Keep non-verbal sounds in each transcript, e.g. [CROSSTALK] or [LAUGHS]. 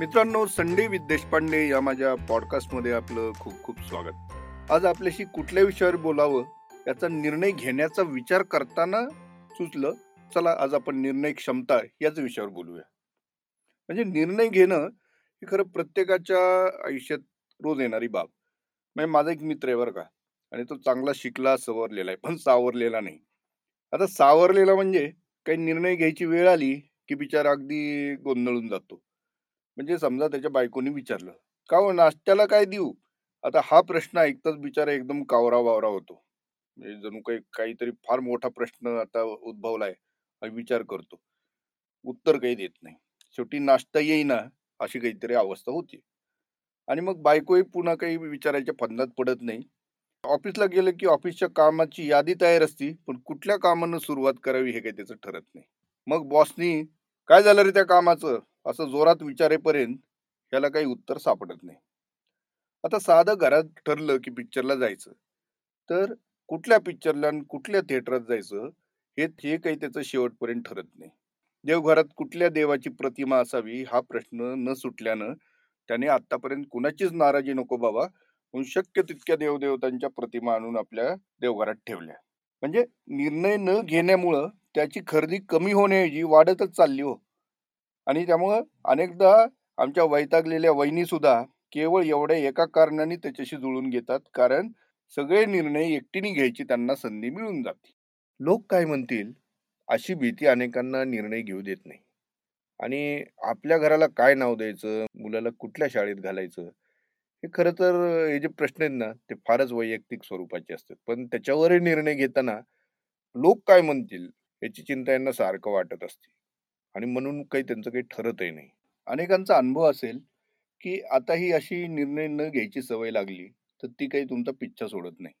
मित्रांनो Sunday with Deshpande या माझ्या पॉडकास्टमध्ये आपलं खूप खूप स्वागत. आज आपल्याशी कुठल्या विषयावर बोलावं याचा निर्णय घेण्याचा विचार करताना सुचलं चला आज आपण निर्णय क्षमता याच विषयावर बोलूया. म्हणजे निर्णय घेणं हे खरं प्रत्येकाच्या आयुष्यात रोज येणारी बाब. म्हणजे माझा एक मित्र आहे बरं का आणि तो चांगला शिकला सवरलेला आहे पण सावरलेला नाही. आता सावरलेला म्हणजे काही निर्णय घ्यायची वेळ आली की बिचारा अगदी गोंधळून जातो. म्हणजे समजा त्याच्या बायकोनी विचारलं का हो नाश्त्याला काय देऊ? आता हा प्रश्न ऐकताच बिचारा एकदम कावरा वावरा होतो. म्हणजे जणू काही काहीतरी फार मोठा प्रश्न आता उद्भवलाय विचार करतो. उत्तर काही देत नाही. शेवटी नाश्ता येईना अशी काहीतरी अवस्था होती. आणि मग बायकोही पुन्हा काही विचारायच्या फंदात पडत नाही. ऑफिसला गेलं की ऑफिसच्या कामाची यादी तयार असती पण कुठल्या कामानं सुरुवात करावी हे काही त्याचं ठरत नाही. मग बॉसनी काय झालं रे त्या कामाचं? असं जोरात विचारेपर्यंत याला काही उत्तर सापडत नाही. आता साधं घरात ठरलं की पिक्चरला जायचं. तर कुठल्या पिक्चरला कुठल्या थिएटरात जायचं हे हे काही त्याचं शेवटपर्यंत ठरत नाही. देवघरात कुठल्या देवाची प्रतिमा असावी हा प्रश्न न सुटल्यानं त्याने आतापर्यंत कुणाचीच नाराजी नको बाबा. म्हणून शक्य तितक्या देवदेवतांच्या प्रतिमा आणून आपल्या देवघरात ठेवल्या. म्हणजे निर्णय न घेण्यामुळं त्याची खरेदी कमी होण्याऐवजी वाढतच चालली हो. आणि त्यामुळं अनेकदा आमच्या वैतागलेल्या वहिनी सुद्धा केवळ एवढ्या एका कारणाने त्याच्याशी जुळून घेतात कारण सगळे निर्णय एकटीने घ्यायची त्यांना संधी मिळून जाते. लोक काय म्हणतील? अशी भीती अनेकांना निर्णय घेऊ देत नाही. आणि आपल्या घराला काय नाव द्यायचं? मुलाला कुठल्या शाळेत घालायचं? हे खरं तर हे जे प्रश्न आहेत ना ते फारच वैयक्तिक स्वरूपाचे असतात. पण त्याच्यावरही निर्णय घेताना लोक काय म्हणतील? याची चिंता यांना सारखं वाटत असते. आणि म्हणून काही त्यांचं काही ठरतही नाही. अनेकांचा अनुभव असेल की आता ही अशी निर्णय न घ्यायची सवय लागली तर ती काही तुमचा पिच्छा सोडत नाही.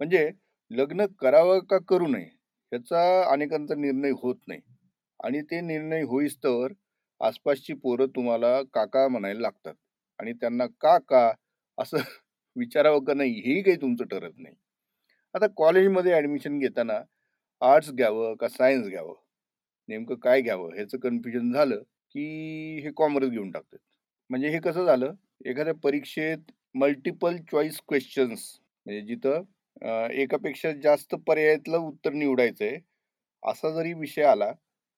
म्हणजे लग्न करावं का करू नये याचा अनेकांचा निर्णय होत नाही. आणि ते निर्णय होईस तर आसपासची पोरं तुम्हाला काका म्हणायला लागतात. आणि त्यांना का का असं [LAUGHS] विचारावं का नाही हेही काही तुमचं ठरत नाही. आता कॉलेजमध्ये ऍडमिशन घेताना आर्ट्स घ्यावं का सायन्स घ्यावं? नेमकं काय घ्यावं? ह्याचं कन्फ्युजन झालं की हे कॉमर्स घेऊन टाकतात. म्हणजे हे कसं झालं? एखाद्या परीक्षेत मल्टिपल चॉईस क्वेश्चन्स म्हणजे जिथं एकापेक्षा जास्त पर्यायातलं उत्तर निवडायचंय असा जरी विषय आला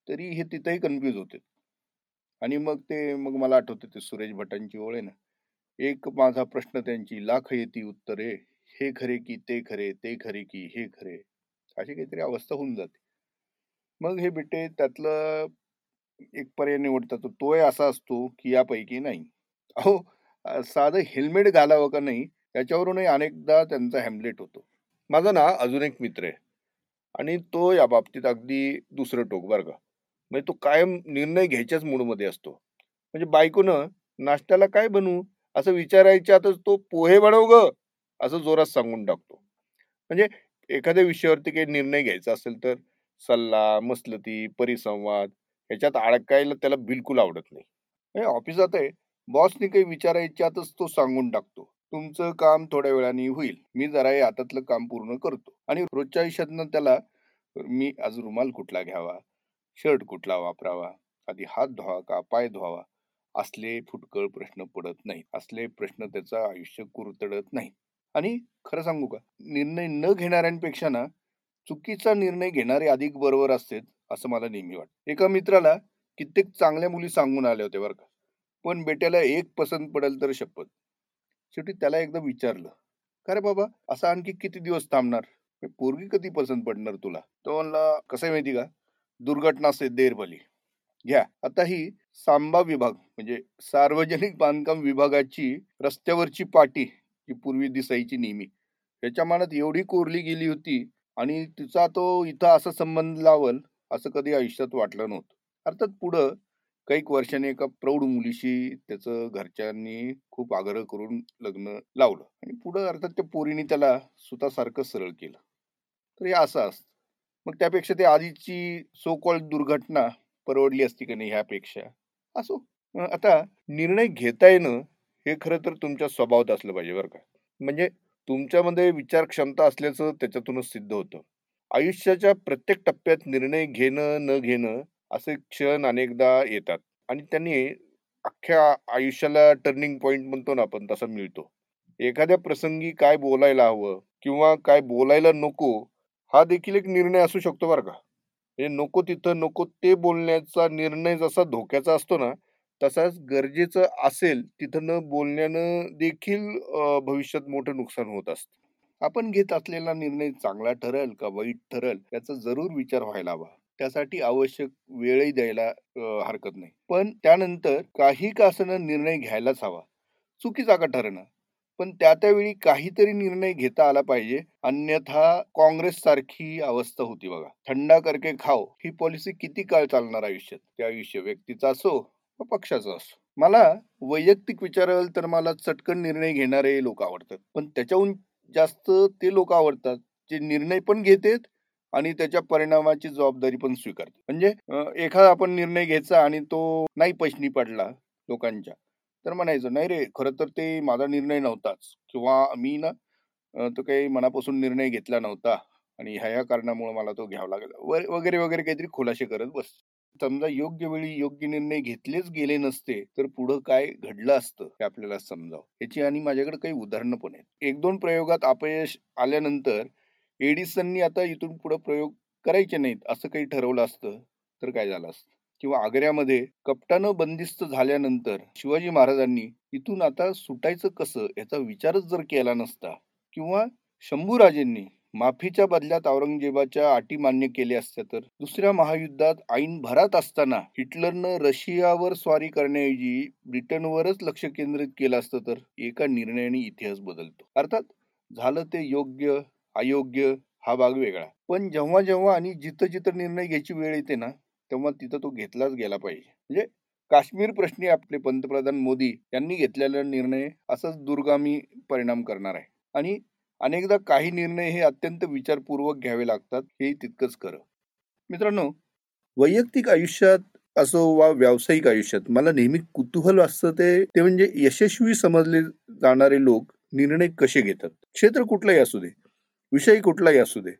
तरी हे तिथंही कन्फ्यूज होते. आणि मग ते मग मला आठवते ते सुरेश भटांची ओळ आहे ना एक माझा प्रश्न त्यांची लाख येती उत्तरे हे खरे की ते खरे ते खरे की हे खरे. अशी काहीतरी अवस्था होऊन जाते. मग हे बेटे त्यातलं एक पर्याय निवडतात तोय असा असतो की यापैकी नाही. अहो साधं हेल्मेट घालावं का नाही याच्यावरूनही अनेकदा त्यांचा हॅमलेट होतो. माझा ना अजून एक मित्र आहे आणि तो या बाबतीत अगदी दुसरं टोक बरं का. म्हणजे तो कायम निर्णय घ्यायच्याच मूडमध्ये असतो. म्हणजे बायकोनं नाश्त्याला काय बनवू असं विचारायच्यातच तो पोहे बनव ग असं जोरात सांगून टाकतो. म्हणजे एखाद्या विषयावरती काही निर्णय घ्यायचा असेल तर सल्ला मसलती परिसंवाद ह्याच्यात अडकायला त्याला बिलकुल आवडत नाही. ऑफिसात आहे बॉसने काही विचारायच्यातच तो सांगून टाकतो. तुमचं काम थोड्या वेळाने होईल. मी जरा हे हातातलं काम पूर्ण करतो. आणि रोजच्या आयुष्यातनं त्याला मी आज रुमाल कुठला घ्यावा? शर्ट कुठला वापरावा? आधी हात धुवा का पाय धुवावा? असले फुटकळ प्रश्न पडत नाही असले प्रश्न त्याचं आयुष्य कुरतडत नाही आणि खरं सांगू का निर्णय न घेणाऱ्यांपेक्षा ना चुकीचा निर्णय घेणारे अधिक बरोबर असते असं मला नेहमी वाटतं. एका मित्राला कित्येक चांगल्या मुली सांगून आल्या होत्या बरं का पण बेट्याला एक पसंत पडेल तर शपथ. शेवटी त्याला एकदा विचारलं का रे बाबा असा आणखी किती दिवस थांबणार? पोरगी कधी पसंत पडणार तुला? तो म्हणला कसं माहिती का दुर्घटना असते देरभली. घ्या. आता ही सांबा विभाग म्हणजे सार्वजनिक बांधकाम विभागाची रस्त्यावरची पाटी जी पूर्वी दिसायची नेहमी. त्याच्या मनात एवढी कोरली गेली होती आणि तिचा तो इथं असा संबंध लावल असं कधी आयुष्यात वाटलं नव्हतं. अर्थात पुढं काही वर्षाने एका प्रौढ मुलीशी त्याचं घरच्यांनी खूप आग्रह करून लग्न लावलं आणि पुढं अर्थात त्या पोरीने त्याला स्वतःसारखं सरळ केलं. तर हे असं असतं. मग त्यापेक्षा ते आधीची सो कॉल दुर्घटना परवडली असती का नाही ह्यापेक्षा? असो. आता निर्णय घेता येणं हे खरं तर तुमच्या स्वभावात असलं पाहिजे बरं का. म्हणजे तुमच्यामध्ये विचार क्षमता असल्याचं त्याच्यातूनच सिद्ध होतं. आयुष्याच्या प्रत्येक टप्प्यात निर्णय घेणं न घेणं असे क्षण अनेकदा येतात. आणि त्यांनी अख्ख्या आयुष्याला टर्निंग पॉइंट म्हणतो ना आपण तसा मिळतो. एखाद्या प्रसंगी काय बोलायला हवं किंवा काय बोलायला नको हा देखील एक निर्णय असू शकतो बरं का. हे नको तिथं नको ते बोलण्याचा निर्णय जसा धोक्याचा असतो ना तसाच गरजेचं असेल तिथं न बोलण्यानं देखील भविष्यात मोठं नुकसान होत असतं. आपण घेत असलेला निर्णय चांगला ठरेल का वाईट ठरेल याचा जरूर विचार व्हायला हवा. त्यासाठी आवश्यक वेळही द्यायला हरकत नाही. पण त्यानंतर काही का असणं निर्णय घ्यायलाच हवा. चुकीचा का ठरणं पण त्या त्यावेळी काहीतरी निर्णय घेता आला पाहिजे. अन्यथा काँग्रेस सारखी अवस्था होती बघा. थंडा करके खाओ. ही पॉलिसी किती काळ चालणार आयुष्यात? त्या आयुष्य व्यक्तीचा असो पक्षाचा असो मला वैयक्तिक विचाराल तर मला चटकन निर्णय घेणारे लोक आवडतात. पण त्याच्याहून जास्त ते लोक आवडतात जे निर्णय पण घेतात आणि त्याच्या परिणामाची जबाबदारी पण स्वीकारते म्हणजे एखादा आपण निर्णय घ्यायचा आणि तो नाही पैशनी पडला लोकांच्या तर म्हणायचं नाही रे खरं तर ते माझा निर्णय नव्हताच. किंवा मी ना तो काही मनापासून निर्णय घेतला नव्हता आणि ह्या या कारणामुळे मला तो घ्यावा लागला. वगैरे वगैरे काहीतरी खुलाशे करत बस समजा योग्य वेळी योग्य निर्णय घेतलेच गेले नसते तर पुढं काय घडलं असतं हे आपल्याला समजावं. याची आणि माझ्याकडे काही उदाहरणं पण आहेत. एक दोन प्रयोगात अपयश आल्यानंतर एडिसननी आता इथून पुढे प्रयोग करायचे नाहीत असं काही ठरवलं असतं तर काय झालं असतं? किंवा आग्र्यामध्ये कपटानं बंदिस्त झाल्यानंतर शिवाजी महाराजांनी इथून आता सुटायचं कसं याचा विचारच जर केला नसता किंवा शंभूराजेंनी माफीच्या बदल्यात औरंगजेबाच्या अटी मान्य केल्या असत्या तर. दुसऱ्या महायुद्धात ऐन भरात असताना हिटलरनं रशियावर स्वारी करण्याऐवजी ब्रिटनवरच लक्ष केंद्रित केलं असतं तर एका निर्णयाने इतिहास बदलतो. अर्थात झालं ते योग्य अयोग्य हा भाग वेगळा. पण जेव्हा जेव्हा आणि जिथं जिथं निर्णय घ्यायची वेळ येते ना तेव्हा तिथं तो घेतलाच गेला पाहिजे. म्हणजे काश्मीर प्रश्नी आपले पंतप्रधान मोदी यांनी घेतलेला निर्णय असाच दुर्गामी परिणाम करणार आहे. आणि अनेकदा काही निर्णय हे अत्यंत विचारपूर्वक घ्यावे लागतात हे तितकंच खरं. मित्रांनो वैयक्तिक आयुष्यात असो वा व्यावसायिक आयुष्यात मला नेहमी कुतूहल असतं ते ते म्हणजे यशस्वी समजले जाणारे लोक निर्णय कसे घेतात? क्षेत्र कुठलाही असू दे विषय कुठलाही असू दे.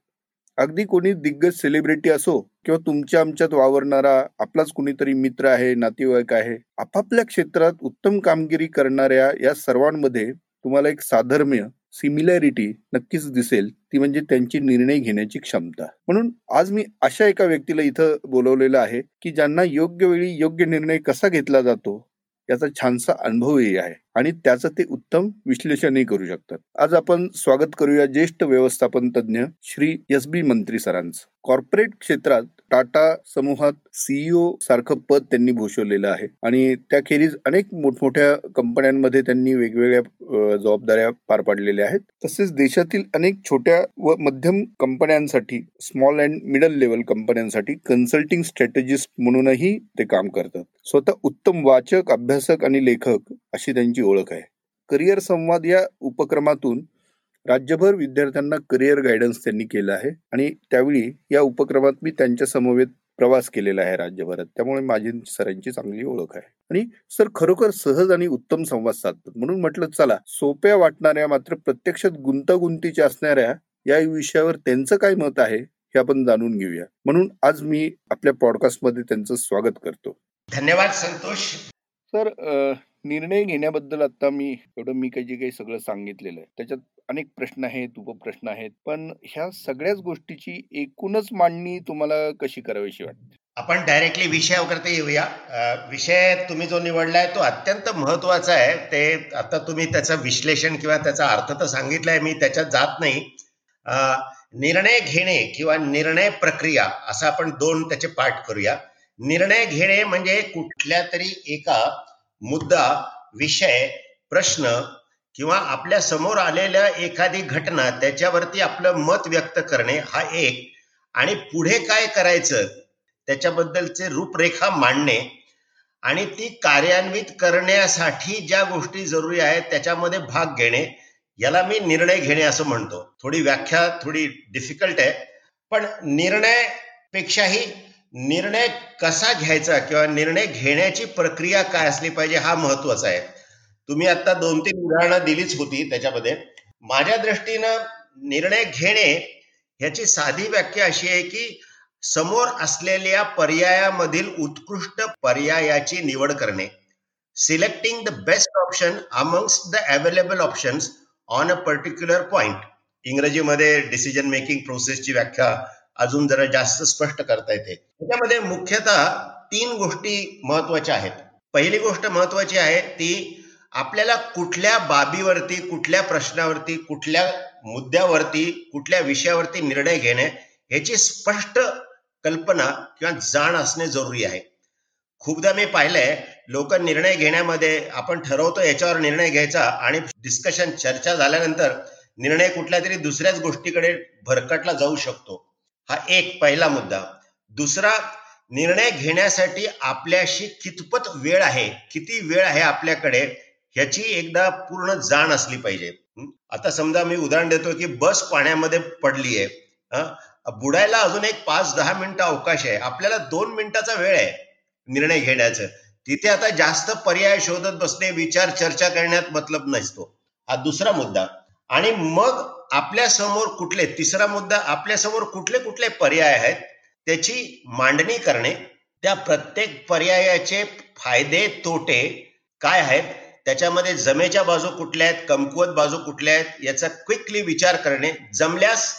अगदी कोणी दिग्गज सेलिब्रिटी असो किंवा तुमच्या आमच्यात वावरणारा आपलाच कुणीतरी मित्र आहे नातेवाईक आहे आपापल्या क्षेत्रात उत्तम कामगिरी करणाऱ्या या सर्वांमध्ये तुम्हाला एक साधर्म्य सिमिलॅरिटी नक्कीच दिसेल ती म्हणजे त्यांची निर्णय घेण्याची क्षमता. म्हणून आज मी अशा एका व्यक्तीला इथं बोलवलेलं आहे की ज्यांना योग्य वेळी योग्य निर्णय कसा घेतला जातो याचा छानसा अनुभवही आहे. आणि त्याचं ते उत्तम विश्लेषणही करू शकतात. आज आपण स्वागत करूया ज्येष्ठ व्यवस्थापन तज्ज्ञ श्री एस बी मंत्री सरांचं. कॉर्पोरेट क्षेत्रात टाटा समूहात सीईओ सारखं पद त्यांनी भूषवलेलं आहे. आणि त्याखेरीज अनेक मोठमोठ्या कंपन्यांमध्ये त्यांनी वेगवेगळ्या जबाबदाऱ्या पार पाडलेल्या आहेत. तसेच देशातील अनेक छोट्या व मध्यम कंपन्यांसाठी स्मॉल अँड मिडल लेवल कंपन्यांसाठी कन्सल्टिंग स्ट्रॅटेजिस्ट म्हणूनही ते काम करतात. स्वतः उत्तम वाचक अभ्यासक आणि लेखक अशी त्यांची ओळख आहे. करिअर संवाद या उपक्रमातून राज्यभर विद्यार्थ्यांना करिअर गायडन्स त्यांनी केलं आहे आणि त्यावेळी या उपक्रमात मी त्यांच्या समवेत प्रवास केलेला आहे राज्यभरात. त्यामुळे माझी सरांची चांगली ओळख आहे. आणि सर खरोखर सहज आणि उत्तम संवाद साधतात. म्हणून म्हटलं चला सोप्या वाटणाऱ्या मात्र प्रत्यक्षात गुंतागुंतीच्या असणाऱ्या या विषयावर त्यांचं काय मत आहे हे आपण जाणून घेऊया. म्हणून आज मी आपल्या पॉडकास्टमध्ये त्यांचं स्वागत करतो. धन्यवाद संतोष. सर निर्णय घेण्याबद्दल आता मी एवढं मी काही जे काही सगळं सांगितलेलं आहे. त्याच्यात अनेक प्रश्न आहेत उपप्रश्न आहेत. पण ह्या सगळ्याच गोष्टीची एकूणच मांडणी तुम्हाला कशी करावीशी वाटते? आपण डायरेक्टली विषयावरती येऊया. विषय तुम्ही जो निवडलाय तो अत्यंत महत्त्वाचा आहे. ते आता तुम्ही त्याचं विश्लेषण किंवा त्याचा अर्थ तर सांगितलाय मी त्याच्यात जात नाही. निर्णय घेणे किंवा निर्णय प्रक्रिया असं आपण दोन त्याचे पाठ करूया. निर्णय घेणे म्हणजे कुठल्या तरी एका मुद्दा विषय प्रश्न किंवा आपल्यासमोर आलेल्या एखादी घटना त्याच्यावरती आपलं मत व्यक्त करणे हा एक. आणि पुढे काय करायचं? त्याच्याबद्दलचे रूपरेखा मांडणे आणि ती कार्यान्वित करण्यासाठी ज्या गोष्टी जरुरी आहेत त्याच्यामध्ये भाग घेणे याला मी निर्णय घेणे असं म्हणतो. थोडी व्याख्या थोडी डिफिकल्ट आहे. पण निर्णय पेक्षाही निर्णय कसा घ्यायचा किंवा निर्णय घेण्याची प्रक्रिया काय असली पाहिजे हा महत्त्वाचा आहे. तुम्ही आता दोन तीन उदाहरणं दिलीच होती त्याच्यामध्ये. माझ्या दृष्टीनं निर्णय घेणे ह्याची साधी व्याख्या अशी आहे की समोर असलेल्या पर्यायामधील उत्कृष्ट पर्यायाची निवड करणे. Selecting the best option amongst the available options on a particular point इंग्रजीमध्ये डिसिजन मेकिंग प्रोसेसची व्याख्या अजून जरा जास्त स्पष्ट करता येते. त्याच्यामध्ये मुख्यतः तीन गोष्टी महत्त्वाच्या आहेत. पहिली गोष्ट महत्वाची आहे ती आपल्याला कुठल्या बाबीवरती कुठल्या प्रश्नावरती कुठल्या मुद्द्यावरती कुठल्या विषयावरती निर्णय घेणे ह्याची स्पष्ट कल्पना किंवा जाण असणे जरुरी आहे. खूपदा मी पाहिलंय लोक निर्णय घेण्यामध्ये आपण ठरवतो याच्यावर निर्णय घ्यायचा आणि डिस्कशन चर्चा झाल्यानंतर निर्णय कुठल्या तरी दुसऱ्याच गोष्टीकडे भरकटला जाऊ शकतो. हा एक पहिला मुद्दा. दुसरा निर्णय घेण्यासाठी आपल्याशी कितपत वेळ आहे? किती वेळ आहे आपल्याकडे? ह्याची एकदा पूर्ण जाण असली पाहिजे. आता समजा मी उदाहरण देतो की बस पाण्यामध्ये पडली आहे बुडायला अजून एक पाच दहा मिनिटं अवकाश आहे. आपल्याला दोन मिनिटाचा वेळ आहे निर्णय घेण्याचं. तिथे आता जास्त पर्याय शोधत बसणे विचार चर्चा करण्यात मतलब नसतो. हा दुसरा मुद्दा. आणि मग आपल्यासमोर कुठले तिसरा मुद्दा आपल्यासमोर कुठले कुठले पर्याय आहेत त्याची मांडणी करणे त्या प्रत्येक पर्यायाचे फायदे तोटे काय आहेत त्याच्यामध्ये जमेच्या बाजू कुठल्या आहेत कमकुवत बाजू कुठल्या आहेत याचा क्विकली विचार करणे जमल्यास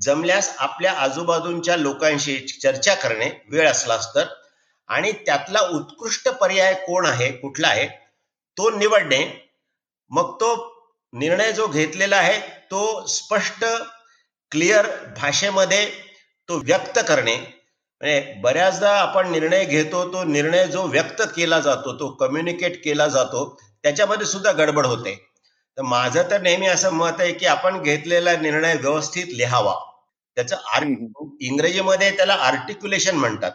जमल्यास आपल्या आजूबाजूंच्या लोकांशी चर्चा करणे वेळ असलास तर. आणि त्यातला उत्कृष्ट पर्याय कोण आहे कुठला आहे तो निवडणे मग तो निर्णय जो घेतलेला आहे तो स्पष्ट क्लिअर भाषेमध्ये तो व्यक्त करणे. म्हणजे बऱ्याचदा आपण निर्णय घेतो तो निर्णय जो व्यक्त केला जातो तो कम्युनिकेट केला जातो त्याच्यामध्ये सुद्धा गडबड होते. तर माझं तर नेहमी असं मत आहे की आपण घेतलेला निर्णय व्यवस्थित लिहावा. त्याचं इंग्रजीमध्ये त्याला आर्टिक्युलेशन म्हणतात.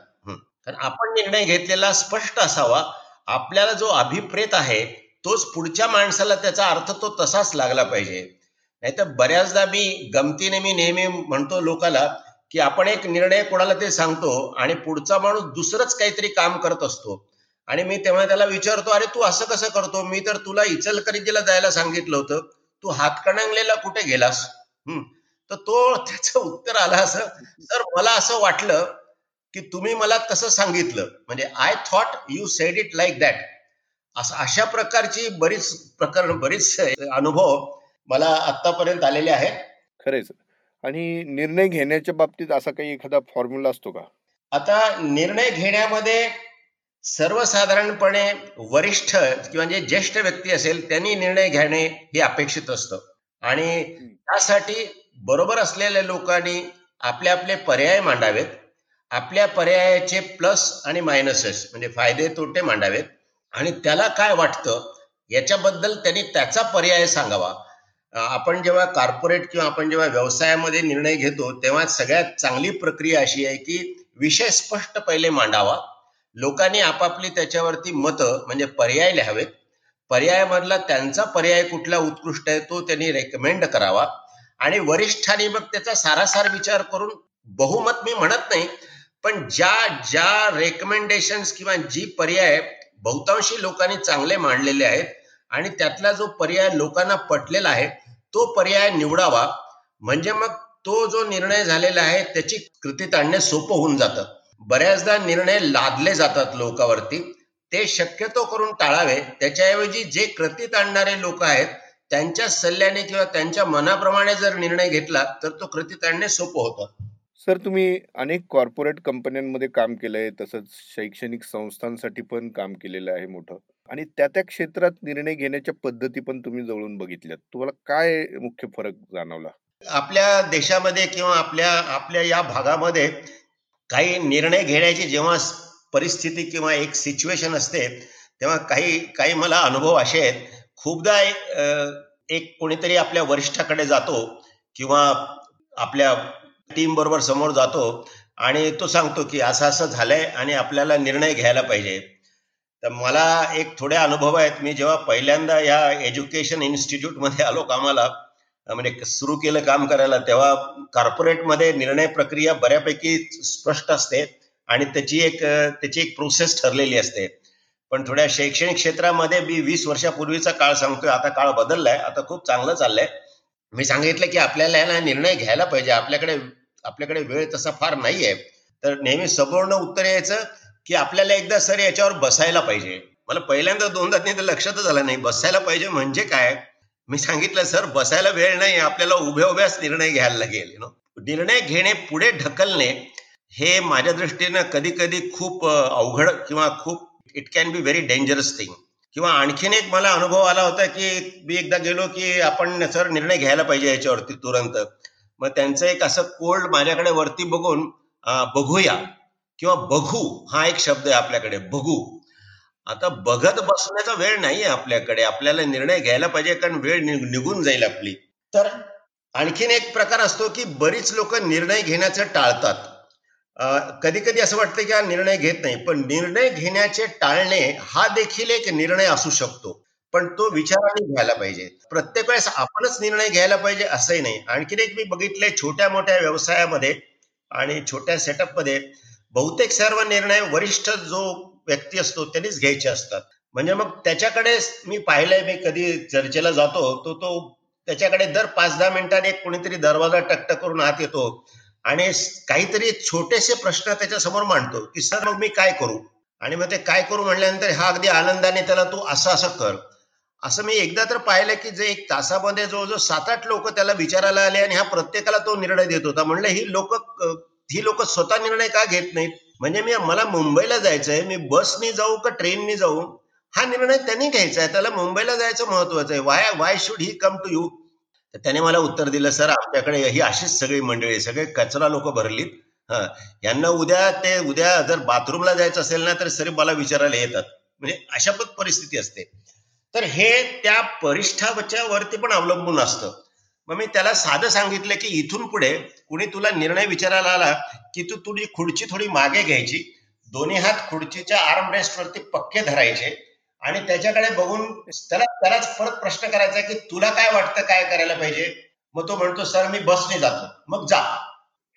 तर आपण निर्णय घेतलेला स्पष्ट असावा. आपल्याला जो अभिप्रेत आहे तोच पुढच्या माणसाला त्याचा अर्थ तो तसाच लागला पाहिजे. नाहीतर बऱ्याचदा मी गमतीने मी नेहमी म्हणतो लोकाला की आपण एक निर्णय कोणाला ते सांगतो आणि पुढचा माणूस दुसरंच काहीतरी काम करत असतो. आणि मी तेव्हा त्याला विचारतो अरे तू असं कसं करतो? मी तर तुला इचलकरंजीला जायला सांगितलं होतं. तू हातकणंगलेला कुठे गेलास? हम्म. तर तो त्याचं उत्तर आला असं. तर मला असं वाटलं की तुम्ही मला तसं सांगितलं. म्हणजे I thought you said it like that असं अशा प्रकारची बरीच प्रकरण बरीच अनुभव मला आतापर्यंत आलेले आहेत. खरेच आणि निर्णय घेण्याच्या बाबतीत असा काही एखादा फॉर्म्युला असतो का? आता निर्णय घेण्यामध्ये सर्वसाधारणपणे वरिष्ठ किंवा जे ज्येष्ठ व्यक्ती असेल त्यांनी निर्णय घेणे हे अपेक्षित असतं. आणि त्यासाठी बरोबर असलेल्या लोकांनी आपले आपले पर्याय मांडावेत. आपल्या पर्यायाचे प्लस आणि मायनसेस म्हणजे फायदे तोटे मांडावेत. आणि त्याला काय वाटतं याच्याबद्दल त्यांनी त्याचा पर्याय सांगावा. आपण जेव्हा कॉर्पोरेट किंवा आपण जेव्हा व्यवसायामध्ये निर्णय घेतो तेव्हा सगळ्यात चांगली प्रक्रिया अशी आहे की विषय स्पष्ट पहिले मांडावा. लोकांनी आपापली त्याच्यावरती मतं म्हणजे पर्याय लिहावेत. पर्यायामधला त्यांचा पर्याय कुठला उत्कृष्ट आहे तो त्यांनी रेकमेंड करावा. आणि वरिष्ठांनी मग त्याचा सारासार विचार करून बहुमत मी म्हणत नाही पण ज्या ज्या रेकमेंडेशन्स किंवा जी पर्याय बहुतांशी लोकांनी चांगले मांडलेले आहेत आणि त्यातला जो पर्याय लोकांना पटलेला आहे तो पर्याय निवडावा. म्हणजे मग तो जो निर्णय झालेला आहे त्याची कृतीत आणणे सोपं होऊन जातं. बऱ्याचदा निर्णय लादले जातात लोकांवरती. ते शक्यतो करून टाळावे. त्याच्याऐवजी जे कृतीत आणणारे लोक आहेत त्यांच्या सल्ल्याने किंवा त्यांच्या मनाप्रमाणे जर निर्णय घेतला तर तो कृतीत आणणे सोपं होतं. सर तुम्ही अनेक कॉर्पोरेट कंपन्यांमध्ये काम केलंय तसंच शैक्षणिक संस्थांसाठी पण काम केलेलं आहे मोठं. आणि त्या त्या क्षेत्रात निर्णय घेण्याच्या पद्धती पण तुम्ही जवळून बघितल्यात. तुम्हाला काय मुख्य फरक जाणवला? आपल्या देशामध्ये किंवा आपल्या आपल्या या भागामध्ये काही निर्णय घेण्याची जेव्हा परिस्थिती किंवा एक सिच्युएशन असते तेव्हा काही काही मला अनुभव असे आहेत. खूपदा एक कोणीतरी आपल्या वरिष्ठाकडे जातो किंवा आपल्या टीम बरोबर समोर जातो आणि तो सांगतो की असं असं झालंय आणि आपल्याला निर्णय घ्यायला पाहिजे. तर मला एक थोडे अनुभव आहेत. मी जेव्हा पहिल्यांदा या एज्युकेशन इन्स्टिट्यूटमध्ये आलो कामाला म्हणजे सुरू केलं काम करायला तेव्हा कॉर्पोरेटमध्ये निर्णय प्रक्रिया बऱ्यापैकी स्पष्ट असते आणि त्याची एक त्याची एक प्रोसेस ठरलेली असते. पण थोड्या शैक्षणिक क्षेत्रामध्ये मी वीस वर्षापूर्वीचा काळ सांगतोय. आता काळ बदललाय. आता खूप चांगलं चाललंय. मी सांगितलं की आपल्याला याला निर्णय घ्यायला पाहिजे. आपल्याकडे आपल्याकडे वेळ तसा फार नाही आहे तर नेहमी संपूर्ण उत्तर यायचं. की आपल्याला एकदा सर याच्यावर बसायला पाहिजे. मला पहिल्यांदा दोनदा नाही तर लक्षातच आलं नाही. बसायला पाहिजे म्हणजे काय? मी सांगितलं सर बसायला वेळ नाही आपल्याला उभ्या उभ्याच निर्णय घ्यायला लागेल. नो निर्णय घेणे पुढे ढकलणे हे माझ्या दृष्टीनं कधी कधी खूप अवघड किंवा खूप it can be very dangerous thing किंवा आणखीन एक मला अनुभव आला होता की मी एकदा गेलो की आपण सर निर्णय घ्यायला पाहिजे याच्यावरती तुरंत. मग त्यांचं एक असं कोल्ड माझ्याकडे वरती बघून बघूया. किंवा बघू हा एक शब्द आहे आपल्याकडे बघू. आता बघत बसण्याचा वेळ नाहीये आपल्याकडे आपल्याला निर्णय घ्यायला पाहिजे कारण वेळ निघून जाईल आपली. तर आणखीन एक प्रकार असतो की बरीच लोक निर्णय घेण्याचं टाळतात. कधी कधी असं वाटतं की हा निर्णय घेत नाही पण निर्णय घेण्याचे टाळणे हा देखील एक निर्णय असू शकतो. पण तो विचाराने घ्यायला पाहिजे. प्रत्येक वेळेस आपणच निर्णय घ्यायला पाहिजे असंही नाही. आणखीन एक मी बघितलंय छोट्या मोठ्या व्यवसायामध्ये आणि छोट्या सेटअपमध्ये बहुतेक सर्व निर्णय वरिष्ठ जो व्यक्ती असतो त्यांनीच घ्यायचे असतात. म्हणजे मग त्याच्याकडे मी पाहिलंय मी कधी चर्चेला जातो तो तो त्याच्याकडे दर पाच दहा मिनिटांनी कोणीतरी दरवाजा टकटक करून आत येतो आणि काहीतरी छोटेसे प्रश्न त्याच्यासमोर मांडतो की सर मग मी काय करू? आणि मग ते काय करू म्हणल्यानंतर हा अगदी आनंदाने त्याला तू असं असं कर. असं मी एकदा तर पाहिलं की जे एक तासामध्ये जवळजवळ सात आठ लोक त्याला विचारायला आले आणि हा प्रत्येकाला तो निर्णय देत होता. म्हणलं ही लोक ही लोक स्वतः निर्णय का घेत नाहीत? म्हणजे मी मला मुंबईला जायचंय मी बसनी जाऊ का ट्रेननी जाऊ? हा निर्णय त्यांनी घ्यायचा आहे. त्याला मुंबईला जायचं महत्वाचं आहे. Why why should he come to you तर त्याने मला उत्तर दिलं सर आमच्याकडे ही अशीच सगळी मंडळी सगळे कचरा लोक भरलीत. हा. यांना उद्या ते उद्या जर बाथरूमला जायचं असेल ना तर सर मला विचारायला येतात. म्हणजे अशा पण परिस्थिती असते. तर हे त्या परिष्ठाच्या वरती पण अवलंबून असतं. मग मी त्याला साधं सांगितलं की इथून पुढे कुणी तुला निर्णय विचारायला आला की तू तुझी खुर्ची थोडी मागे घ्यायची. दोन्ही हात खुर्चीच्या आर्म रेस्ट वरती पक्के धरायचे आणि त्याच्याकडे बघून त्याला त्यालाच परत प्रश्न करायचा की तुला काय वाटतं काय करायला पाहिजे? मग तो म्हणतो सर मी बसने जातो. मग जा.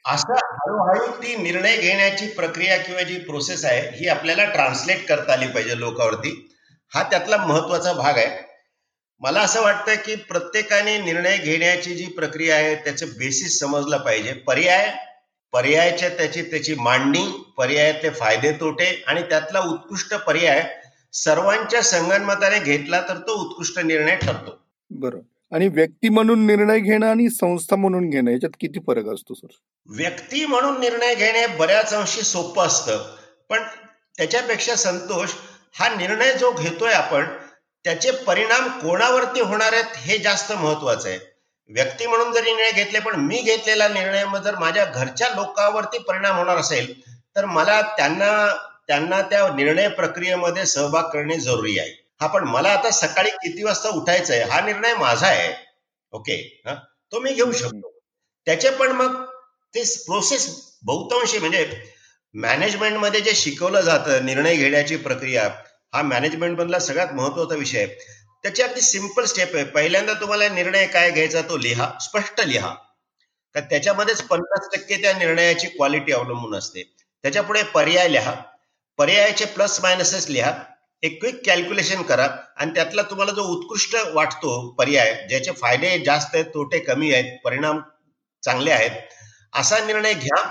असं हळूहळू ती निर्णय घेण्याची प्रक्रिया किंवा जी प्रोसेस आहे ही आपल्याला ट्रान्सलेट करता आली पाहिजे लोकांवरती. हा त्यातला महत्त्वाचा भाग आहे. मला असं वाटतं की प्रत्येकाने निर्णय घेण्याची जी प्रक्रिया आहे त्याचं बेसिस समजलं पाहिजे. पर्याय पर्यायाच्या त्याची त्याची मांडणी पर्यायातले फायदे तोटे आणि त्यातला उत्कृष्ट पर्याय सर्वांच्या संगनमताने घेतला तर तो उत्कृष्ट निर्णय ठरतो. बरोबर आणि व्यक्ती म्हणून निर्णय घेणं आणि संस्था म्हणून घेणं याच्यात किती फरक असतो सर? व्यक्ती म्हणून निर्णय घेणे बऱ्याच अंशी सोपं असतं पण त्याच्यापेक्षा संतोष हा निर्णय जो घेतोय आपण त्याचे परिणाम कोणावरती होणार आहेत हे जास्त महत्वाचं आहे. व्यक्ती म्हणून जरी निर्णय घेतले पण मी घेतलेला निर्णय जर माझ्या घरच्या लोकांवरती परिणाम होणार असेल तर मला त्यांना त्यांना त्या निर्णय प्रक्रियेमध्ये सहभाग करणे जरुरी आहे. हा पण मला आता सकाळी किती वाजता उठायचं आहे हा निर्णय माझा आहे. ओके? हा? तो मी घेऊ शकतो. त्याचे पण मग ते प्रोसेस बहुतांशी म्हणजे मॅनेजमेंटमध्ये जे शिकवलं जातं निर्णय घेण्याची प्रक्रिया हा मॅनेजमेंट मधला सगळ्यात महत्त्वाचा विषय आहे. त्याची अगदी सिंपल स्टेप आहे. पहिल्यांदा तुम्हाला निर्णय काय घ्यायचा तो लिहा स्पष्ट लिहा. तर त्याच्यामध्येच पन्नास टक्के त्या निर्णयाची क्वालिटी अवलंबून असते. त्याच्या पुढे पर्याय लिहा. पर्यायाचे प्लस मायनसेस लिहा. एक क्विक कॅल्क्युलेशन करा. आणि त्यातला तुम्हाला जो उत्कृष्ट वाटतो पर्याय ज्याचे फायदे जास्त आहेत तोटे कमी आहेत परिणाम चांगले आहेत असा निर्णय घ्या.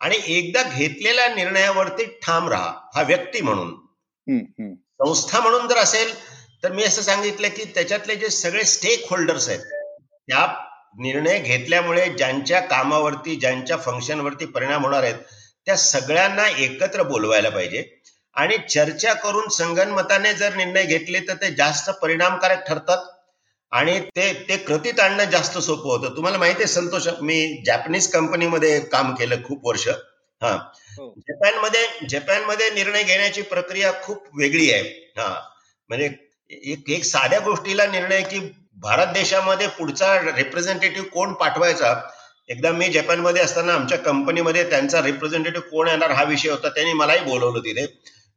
आणि एकदा घेतलेल्या निर्णयावरती ठाम राहा. हा व्यक्ती म्हणून. संस्था म्हणून जर असेल तर मी असं सांगितलं की त्याच्यातले जे सगळे स्टेक होल्डर्स आहेत त्या निर्णय घेतल्यामुळे ज्यांच्या कामावरती ज्यांच्या फंक्शनवरती परिणाम होणार आहेत त्या सगळ्यांना एकत्र बोलवायला पाहिजे. आणि चर्चा करून संगनमताने जर निर्णय घेतले तर ते जास्त परिणामकारक ठरतात. आणि ते ते कृतीत आणणं जास्त सोपं होतं. तुम्हाला माहिती आहे संतोष मी जॅपनीज कंपनीमध्ये काम केलं खूप वर्ष. हा. हो. जपानमध्ये जपानमध्ये निर्णय घेण्याची प्रक्रिया खूप वेगळी आहे. हा. म्हणजे एक एक साध्या गोष्टीला निर्णय की भारत देशामध्ये पुढचा रिप्रेझेंटेटिव्ह कोण पाठवायचा? एकदा मी जपानमध्ये असताना आमच्या कंपनीमध्ये त्यांचा रिप्रेझेंटेटिव्ह कोण येणार हा विषय होता त्यांनी मलाही बोलवलं तिथे.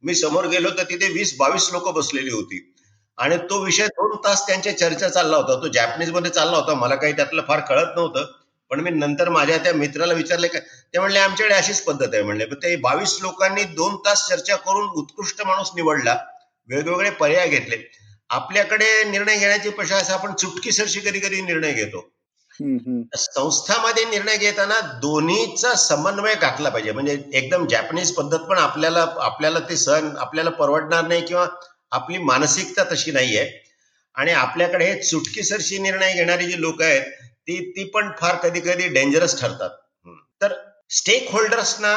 मी समोर गेलो तर तिथे वीस बावीस लोक बसलेली होती. आणि तो विषय दोन तास त्यांच्या चर्चा चालला होता. तो जॅपनीजमध्ये चालला होता. मला काही त्यातलं फार कळत नव्हतं. पण मी नंतर माझ्या त्या मित्राला विचारले का ते म्हणले आमच्याकडे अशीच पद्धत आहे म्हणले. ते बावीस लोकांनी दोन तास चर्चा करून उत्कृष्ट माणूस निवडला वेगवेगळे पर्याय घेतले. आपल्याकडे निर्णय घेण्याची प्रशास आपण चुटकीसरशी कधी कधी निर्णय घेतो. संस्थामध्ये निर्णय घेताना दोन्हीचा समन्वय घातला पाहिजे. म्हणजे एकदम जॅपनीज पद्धत पण आपल्याला आपल्याला ते सण आपल्याला परवडणार नाही किंवा आपली मानसिकता तशी नाहीये. आणि आपल्याकडे हे चुटकीसरशी निर्णय घेणारी जी लोक आहेत ती ती पण फार कधी कधी डेंजरस ठरतात तर स्टेक होल्डर्सना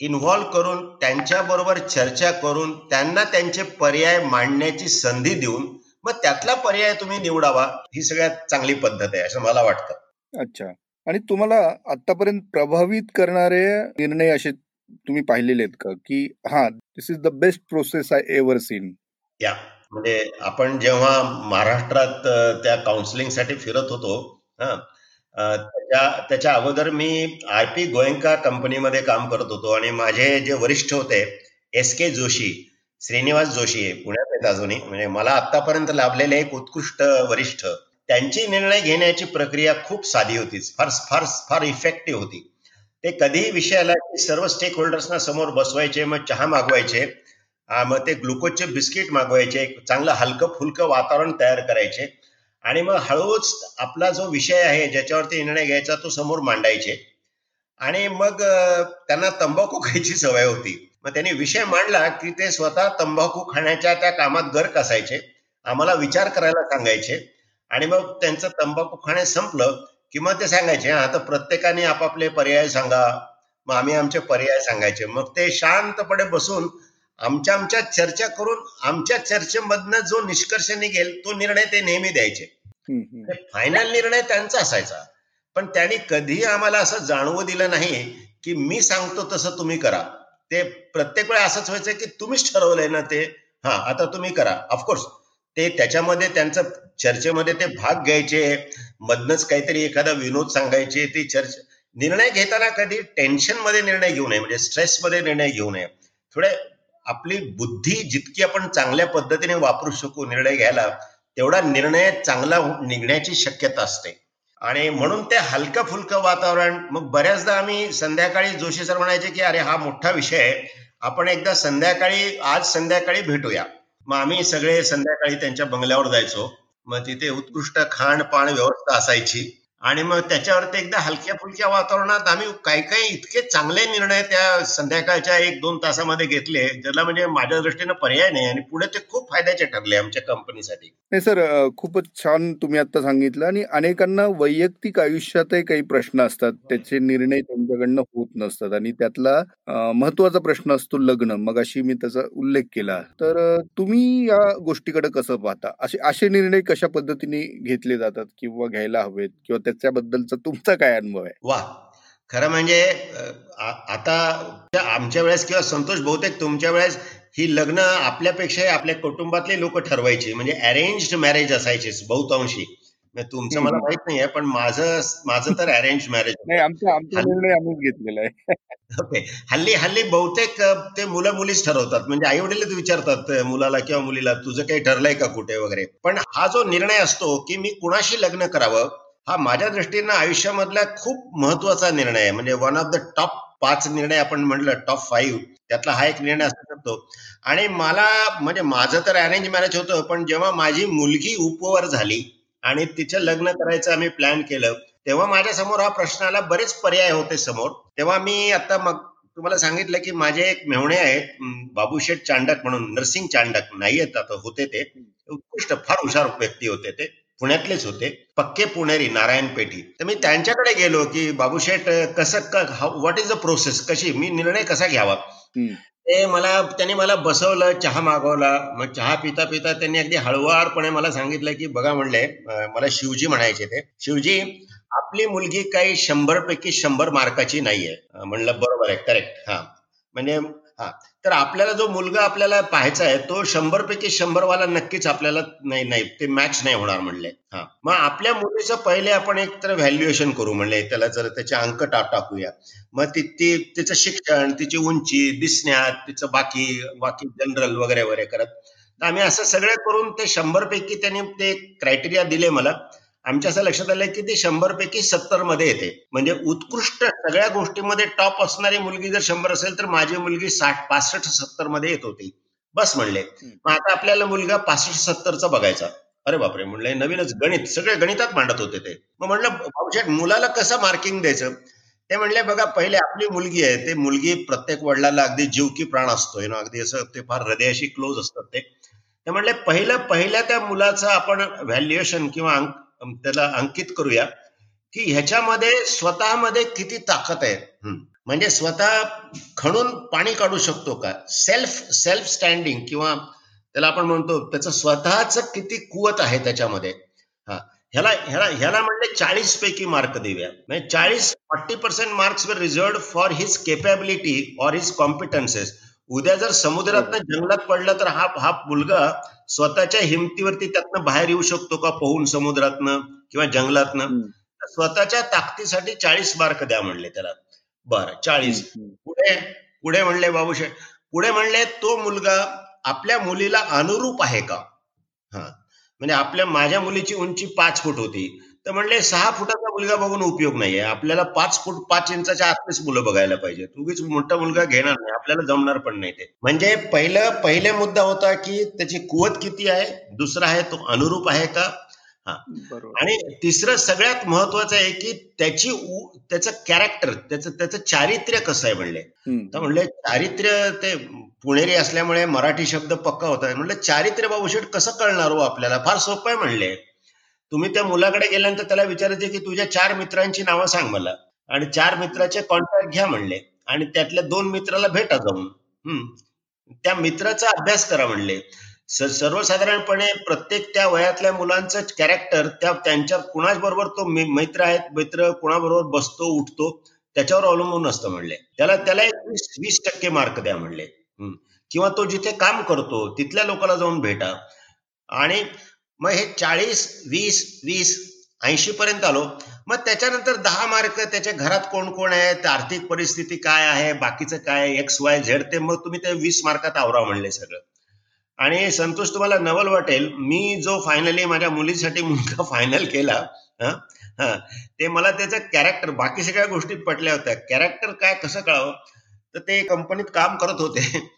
इन्व्हॉल्व्ह करून त्यांच्या बरोबर चर्चा करून त्यांना त्यांचे पर्याय मांडण्याची संधी देऊन मग त्यातला पर्याय तुम्ही निवडावा ही सगळ्यात चांगली पद्धत आहे असं मला वाटतं. अच्छा. आणि तुम्हाला आतापर्यंत प्रभावित करणारे निर्णय असे तुम्ही पाहिलेले आहेत का? की हा this is the best process I ever seen या. म्हणजे आपण जेव्हा महाराष्ट्रात त्या काउन्सिलिंगसाठी फिरत होतो त्याच्या त्याच्या अगोदर मी आर पी गोयंका कंपनीमध्ये काम करत होतो आणि माझे जे वरिष्ठ होते एस के जोशी श्रीनिवास जोशी आहे पुण्यात आहेत अजूनही म्हणजे मला आतापर्यंत लाभलेले एक उत्कृष्ट वरिष्ठ त्यांची निर्णय घेण्याची प्रक्रिया खूप साधी होती फार फार फार इफेक्टिव्ह होती. ते कधीही विषयाला की सर्व स्टेक होल्डर्सना समोर बसवायचे मग चहा मागवायचे मग ते ग्लुकोजचे बिस्किट मागवायचे चांगलं हलकं फुलकं वातावरण तयार करायचे आणि मग हळूच आपला जो विषय आहे ज्याच्यावरती निर्णय घ्यायचा तो समोर मांडायचे. आणि मग त्यांना तंबाखू [LAUGHS] खायची सवय होती. मग त्यांनी विषय मांडला की ते स्वतः तंबाखू खाण्याच्या त्या कामात गर्क असायचे आम्हाला विचार करायला सांगायचे. आणि मग त्यांचं तंबाखू खाणे संपलं की मग ते सांगायचे आता प्रत्येकाने आपापले पर्याय सांगा. मग आम्ही आमचे पर्याय सांगायचे. मग ते शांतपणे बसून आमच्या आमच्या चर्चा करून आमच्या चर्चेमधनं जो निष्कर्ष निघेल तो निर्णय ते नेहमी द्यायचे. फायनल म्हणजे निर्णय त्यांचा असायचा. पण त्यांनी कधीही आम्हाला असं जाणवू दिलं नाही की मी सांगतो तसं तुम्ही करा. ते प्रत्येक वेळा असंच व्हायचं की तुम्हीच ठरवलंय ना ते. हा आता तुम्ही करा. ऑफकोर्स ते त्याच्यामध्ये त्यांचं चर्चेमध्ये ते भाग घ्यायचे. मधनच काहीतरी एखादा विनोद सांगायचे. ते चर्चा निर्णय घेताना कधी टेन्शनमध्ये निर्णय घेऊ नये म्हणजे स्ट्रेस मध्ये निर्णय घेऊ नये. थोडे आपली बुद्धी जितकी आपण चांगल्या पद्धतीने वापरू शकू निर्णय घ्यायला तेवढा निर्णय चांगला निघण्याची शक्यता असते. आणि म्हणून ते हलकं फुलकं वातावरण मग बऱ्याचदा आम्ही संध्याकाळी जोशी सर म्हणायचे की अरे हा मोठा विषय आहे. आपण एकदा संध्याकाळी आज संध्याकाळी भेटूया. मग आम्ही सगळे संध्याकाळी त्यांच्या बंगल्यावर जायचो. मग तिथे उत्कृष्ट खाणपान व्यवस्था असायची. आणि मग त्याच्यावरती एकदा हलक्या फुलक्या वातावरणात आम्ही काही काही इतके चांगले निर्णय त्या संध्याकाळच्या एक दोन तासामध्ये घेतले ज्याला म्हणजे माझ्या दृष्टीनं पर्याय नाही आणि पुढे ते खूप फायद्याचे ठरले आमच्या कंपनीसाठी. नाही सर खूपच छान तुम्ही आता सांगितलं आणि अनेकांना वैयक्तिक आयुष्यातही काही प्रश्न असतात त्याचे निर्णय त्यांच्याकडनं होत नसतात आणि त्यातला महत्त्वाचा प्रश्न असतो लग्न मग अशी मी त्याचा उल्लेख केला. तर तुम्ही या गोष्टीकडे कसं पाहता? असे असे निर्णय कशा पद्धतीने घेतले जातात किंवा घ्यायला हवेत किंवा त्याच्याबद्दलचा तुमचा काय अनुभव आहे? वा. खरं म्हणजे आता आमच्या वेळेस किंवा संतोष बहुतेक तुमच्या वेळेस ही लग्न आपल्यापेक्षा आपल्या कुटुंबातले लोक ठरवायचे. म्हणजे अरेंज मॅरेज असायचे बहुतांशी. तुमचं मला माहीत नाहीये पण माझं माझं तर अरेंज मॅरेज नाही आमचा आमचा निर्णय आम्हीच घेतलेला आहे. ओके. हल्ली हल्ली बहुतेक ते मुलं मुलीच ठरवतात. म्हणजे आई वडीलच विचारतात मुलाला किंवा मुलीला तुझं काही ठरलंय का कुठे वगैरे? पण हा जो निर्णय असतो की मी कुणाशी लग्न करावं हा माझ्या दृष्टीनं आयुष्यामधला खूप महत्त्वाचा निर्णय आहे. म्हणजे वन ऑफ द टॉप पाच निर्णय आपण म्हटलं टॉप फाईव्ह त्यातला हा एक निर्णय असू शकतो. आणि मला म्हणजे माझं तर अरेंज मॅरेज होतं पण जेव्हा माझी मुलगी उपवर झाली आणि तिचं लग्न करायचं आम्ही प्लॅन केलं तेव्हा माझ्यासमोर हा प्रश्नाला बरेच पर्याय होते समोर. तेव्हा मी आता मग तुम्हाला सांगितलं की माझे एक मेहणे आहेत बाबूशेठ चांडक म्हणून नर्सिंग चांडक नाही येत आता होते ते. उत्कृष्ट फार हुशार व्यक्ती होते ते. पुण्यातलेच होते. पक्के पुणेरी नारायण पेठी तर मी त्यांच्याकडे गेलो की बाबूशेठ कसं व्हॉट इज द प्रोसेस कशी? मी निर्णय कसा घ्यावा? ते मला त्यांनी मला बसवलं चहा मागवला. मग चहा पिता पिता त्यांनी अगदी हळुवारपणे मला सांगितलं की बघा म्हणले मला शिवजी म्हणायचे ते. शिवजी आपली मुलगी काही शंभर पैकी शंभर मार्काची नाहीये. म्हणलं बरोबर आहे करेक्ट हा. म्हणजे हा. तर आपल्याला जो मुलगा आपल्याला पाहायचा आहे तो शंभर पैकी शंभर वाला नक्कीच आपल्याला नाही नाही ते मॅच नाही होणार म्हणले. हा. मग आपल्या मुलीचं पहिले आपण एक तर व्हॅल्युएशन करू म्हणले त्याला जर त्याचे अंक टाक टाकूया. मग ती ती तिचं शिक्षण तिची उंची दिसण्यात तिचं बाकी बाकी जनरल वगैरे वगैरे करत. आम्ही असं सगळं करून ते शंभर पैकी त्यांनी ते क्रायटेरिया दिले मला. आमच्या असं लक्षात आलंय की ती शंभर पैकी सत्तरमध्ये येते. म्हणजे उत्कृष्ट सगळ्या गोष्टीमध्ये टॉप असणारी मुलगी जर शंभर असेल तर माझी मुलगी साठ पासष्ट सत्तरमध्ये येत होती. बस म्हणले. मग आता आपल्याला मुलगा पासष्ट सत्तरचा बघायचा. अरे बापरे म्हणले नवीनच गणित सगळे गणितात मांडत होते ते. मग म्हणलं मुलाला कसं मार्किंग द्यायचं? ते म्हणले बघा पहिले आपली मुलगी आहे ते मुलगी प्रत्येक वडिलाला अगदी जीव की प्राण असतो ना अगदी असं ते फार हृदयाशी क्लोज असतात ते. ते म्हणले पहिलं पहिल्या त्या मुलाचं आपण व्हॅल्युएशन किंवा त्याला अंकित करूया की ह्याच्यामध्ये स्वतःमध्ये किती ताकद आहे. म्हणजे स्वतः खणून पाणी काढू शकतो का? सेल्फ सेल्फ स्टँडिंग किंवा त्याला आपण म्हणतो त्याचं स्वतःच किती कुवत आहे त्याच्यामध्ये. हा. ह्याला ह्याला ह्याला म्हणले चाळीस पैकी मार्क देऊया. म्हणजे चाळीस फॉर्टी पर्सेंट मार्क्स वर reserve for his capability or his competencies उद्या जर समुद्रातनं जंगलात पडलं तर हा हा मुलगा स्वतःच्या हिमतीवरती त्यातनं बाहेर येऊ शकतो का? पोहून समुद्रातनं किंवा जंगलातनं? स्वतःच्या ताकदीसाठी चाळीस मार्क द्या म्हणले त्याला. बर चाळीस. पुढे पुढे म्हणले बाबूशे पुढे म्हणले तो मुलगा आपल्या मुलीला अनुरूप आहे का? हा. म्हणजे आपल्या माझ्या मुलीची उंची पाच फूट होती. तर म्हणले सहा फुटाचा मुलगा बघून उपयोग नाहीये. आपल्याला पाच फूट पाच इंचाच्या आतलेच मुलं बघायला पाहिजे. उगीच मोठा मुलगा घेणार नाही. आपल्याला जमणार पण नाही ते. म्हणजे पहिलं पहिले मुद्दा होता की त्याची कुवत किती आहे? दुसरा आहे तो अनुरूप आहे का? आणि तिसरं सगळ्यात महत्वाचं आहे की त्याची त्याचं कॅरेक्टर त्याचं त्याचं चारित्र्य कसं आहे म्हणले? तर म्हणले चारित्र्य ते पुणेरी असल्यामुळे मराठी शब्द पक्का होता म्हणलं चारित्र्य बाबूशेठ कसं कळणार हो आपल्याला? फार सोपं आहे म्हणले. तुम्ही त्या मुलाकडे गेल्यानंतर त्याला विचारायचे की तुझ्या चार मित्रांची नावं सांग मला. आणि चार मित्राचे कॉन्टॅक्ट घ्या म्हणले. आणि त्यातल्या दोन मित्राला भेटा जाऊन. हम्म. त्या मित्राचा अभ्यास करा म्हणले. सर्वसाधारणपणे प्रत्येक त्या वयातल्या मुलांचं कॅरेक्टर त्या त्यांच्या कुणाबरोबर तो मित्र आहेत मित्र कुणाबरोबर बसतो उठतो त्याच्यावर अवलंबून असतं म्हणले. त्याला त्याला एक वीस वीस टक्के मार्क द्या म्हणले. किंवा तो जिथे काम करतो तिथल्या लोकांना जाऊन भेटा. आणि मग हे चाळीस वीस वीस ऐंशी पर्यंत आलो. मग त्याच्यानंतर दहा मार्क त्याच्या घरात कोण कोण आहेत आर्थिक परिस्थिती काय आहे बाकीचं काय एक्स वाय झेड ते मग तुम्ही ते वीस मार्कात आवरा म्हणले सगळं. आणि संतोष तुम्हाला नवल वाटेल. मी जो फायनली माझ्या मुलीसाठी मुलगा फायनल केला ते मला त्याचं कॅरेक्टर बाकी सगळ्या गोष्टी पटल्या होत्या. कॅरेक्टर काय कसं कळावं? तर ते कंपनीत काम करत होते.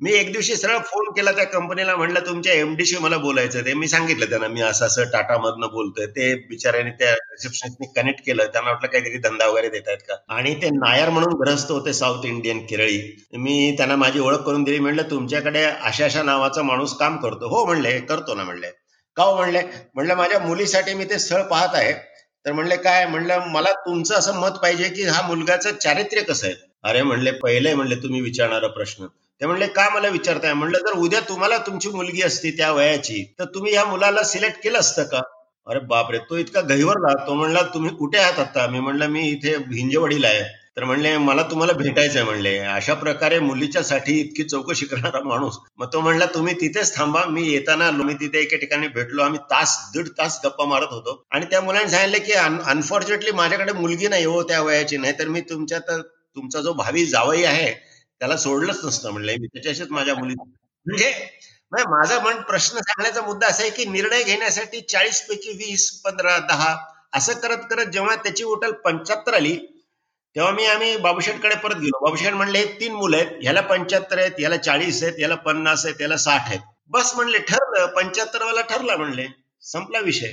मी एक दिवशी सरळ फोन केला त्या कंपनीला म्हणलं तुमच्या एमडीशी मला बोलायचं ते मी सांगितलं त्यांना मी असं असं टाटामधनं बोलतोय. ते बिचाऱ्याने त्या रिसेप्शनिस्टने कनेक्ट केलं. त्यांना वाटलं काहीतरी धंदा वगैरे देत आहेत का? आणि ते नायर म्हणून ग्रस्त होते साऊथ इंडियन केरळी. मी त्यांना माझी ओळख करून दिली. म्हणलं तुमच्याकडे अशा अशा नावाचा माणूस काम करतो. हो म्हणले करतो ना म्हणले. का हो म्हणले. म्हणलं माझ्या मुलीसाठी मी ते स्थळ पाहत आहे. तर म्हणले काय? म्हणलं मला तुमचं असं मत पाहिजे की हा मुलगाचं चारित्र्य कसं आहे? अरे म्हणले पहिले म्हणले तुम्ही विचारणारा प्रश्न. ते म्हणले का मला विचारताय? म्हणलं जर उद्या तुम्हाला तुमची मुलगी असती त्या वयाची तर तुम्ही या मुलाला सिलेक्ट केलं असतं का? अरे बापरे तो इतका गहिवरला तो म्हणला तुम्ही कुठे आहात आता? मी म्हणलं मी इथे हिंजेवडीला आहे. तर म्हणले मला तुम्हाला भेटायचंय म्हणले. अशा प्रकारे मुलीच्या साठी इतकी चौकशी करणारा माणूस. मग तो म्हणला तुम्ही तिथेच थांबा मी येताना मी तिथे एका ठिकाणी भेटलो आम्ही तास दीड तास गप्पा मारत होतो. आणि त्या मुलांनी सांगितलं की अनफॉर्च्युनेटली माझ्याकडे मुलगी नाही हो त्या वयाची नाही तर मी तुमच्या तर तुमचा जो भावी जावई आहे त्याला सोडलंच नसतं म्हणलंय मी त्याच्याशीच माझ्या मुली म्हणजे माझा म्हण प्रश्न सांगण्याचा मुद्दा असा आहे की निर्णय घेण्यासाठी चाळीस पैकी वीस पंधरा दहा असं करत करत जेव्हा त्याची उठल पंच्याहत्तर आली तेव्हा मी आम्ही बाबूशेठकडे परत गेलो. बाबूशेठ म्हणले हे तीन मुलं आहेत. ह्याला पंच्याहत्तर आहेत याला चाळीस आहेत याला पन्नास आहेत याला साठ आहेत. बस म्हणले ठरलं. पंच्याहत्तर वाला ठरला म्हणले. संपला विषय.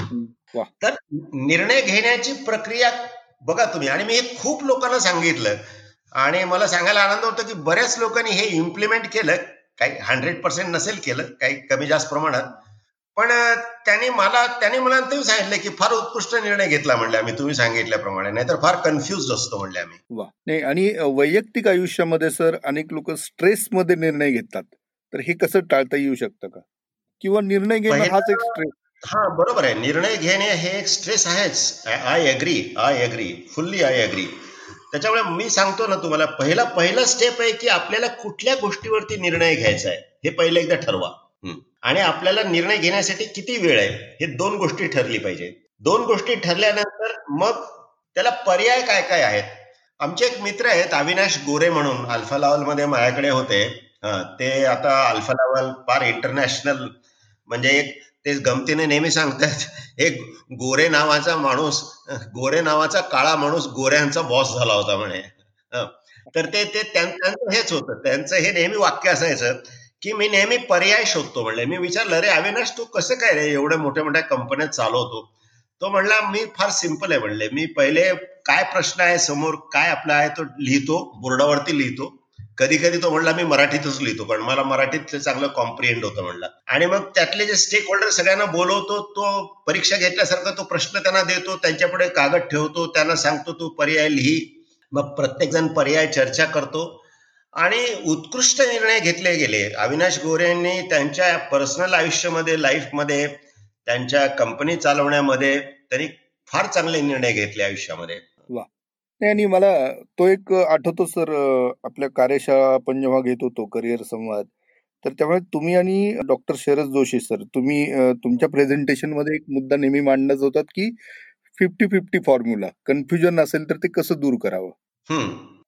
तर निर्णय घेण्याची प्रक्रिया बघा तुम्ही. आणि मी हे खूप लोकांना सांगितलं. आणि मला सांगायला आनंद होतो की बऱ्याच लोकांनी हे इम्प्लिमेंट केलं. काही हंड्रेड पर्सेंट नसेल केलं काही कमी जास्त प्रमाणात. पण त्यांनी मला त्यांनी मला सांगितलं की फार उत्कृष्ट निर्णय घेतला म्हणले आम्ही तुम्ही सांगितल्याप्रमाणे नाहीतर फार कन्फ्युज असतो म्हणले आम्ही. नाही आणि वैयक्तिक आयुष्यामध्ये सर अनेक लोक स्ट्रेस मध्ये निर्णय घेतात. तर हे कसं टाळता येऊ शकतं का? किंवा निर्णय घेणं हाच एक स्ट्रेस हा बरोबर आहे. निर्णय घेणे हे एक स्ट्रेस आहेच. I agree I agree fully I agree त्याच्यामुळे मी सांगतो ना तुम्हाला पहिला पहिला स्टेप आहे की आपल्याला कुठल्या गोष्टीवरती निर्णय घ्यायचा आहे हे पहिलं एकदा ठरवा. आणि आपल्याला निर्णय घेण्यासाठी किती वेळ आहे हे दोन गोष्टी ठरली पाहिजे. दोन गोष्टी ठरल्यानंतर मग त्याला पर्याय काय काय आहेत? आमचे एक मित्र आहेत अविनाश गोरे म्हणून अल्फा लावलमध्ये माझ्याकडे होते. ते आता अल्फा लावल फार इंटरनॅशनल म्हणजे एक ते गमतीने नेहमी सांगतात एक गोरे नावाचा माणूस गोरे नावाचा काळा माणूस गोऱ्यांचा बॉस झाला होता म्हणे. तर ते ते त्यांचं हेच होतं. त्यांचं हे नेहमी वाक्य असायचं की मी नेहमी पर्याय शोधतो म्हणले. मी विचारलं रे अविनाश तू कसं काय रे एवढ्या मोठ्या मोठ्या कंपन्यात चालवतो? तो म्हणला मी फार सिंपल आहे म्हणले. मी पहिले काय प्रश्न आहे समोर काय आपला आहे तो लिहितो बोर्डावरती लिहितो. कधी कधी तो म्हणला मी मराठीतच लिहितो कारण मला मराठीत चांगलं कॉम्प्रिहेंड होतं म्हणला. आणि मग त्यातले जे स्टेक होल्डर सगळ्यांना बोलवतो तो परीक्षा घेतल्यासारखा तो प्रश्न त्यांना देतो त्यांच्यापुढे कागद ठेवतो त्यांना सांगतो तू पर्याय लिही. मग प्रत्येक जण पर्याय चर्चा करतो. आणि उत्कृष्ट निर्णय घेतले गेले. अविनाश गोरे यांनी त्यांच्या पर्सनल आयुष्यामध्ये लाईफमध्ये त्यांच्या कंपनी चालवण्यामध्ये त्यांनी फार चांगले निर्णय घेतले आयुष्यामध्ये. नाही आणि मला तो एक आठवतो सर आपल्या कार्यशाळा आपण जेव्हा घेत होतो करिअर संवाद तर त्यामुळे तुम्ही आणि डॉक्टर शरद जोशी सर तुम्ही तुमच्या प्रेझेंटेशनमध्ये एक मुद्दा नेहमी मांडत होतात की फिफ्टी फिफ्टी फॉर्म्युला कन्फ्युजन असेल तर ते कसं दूर करावं?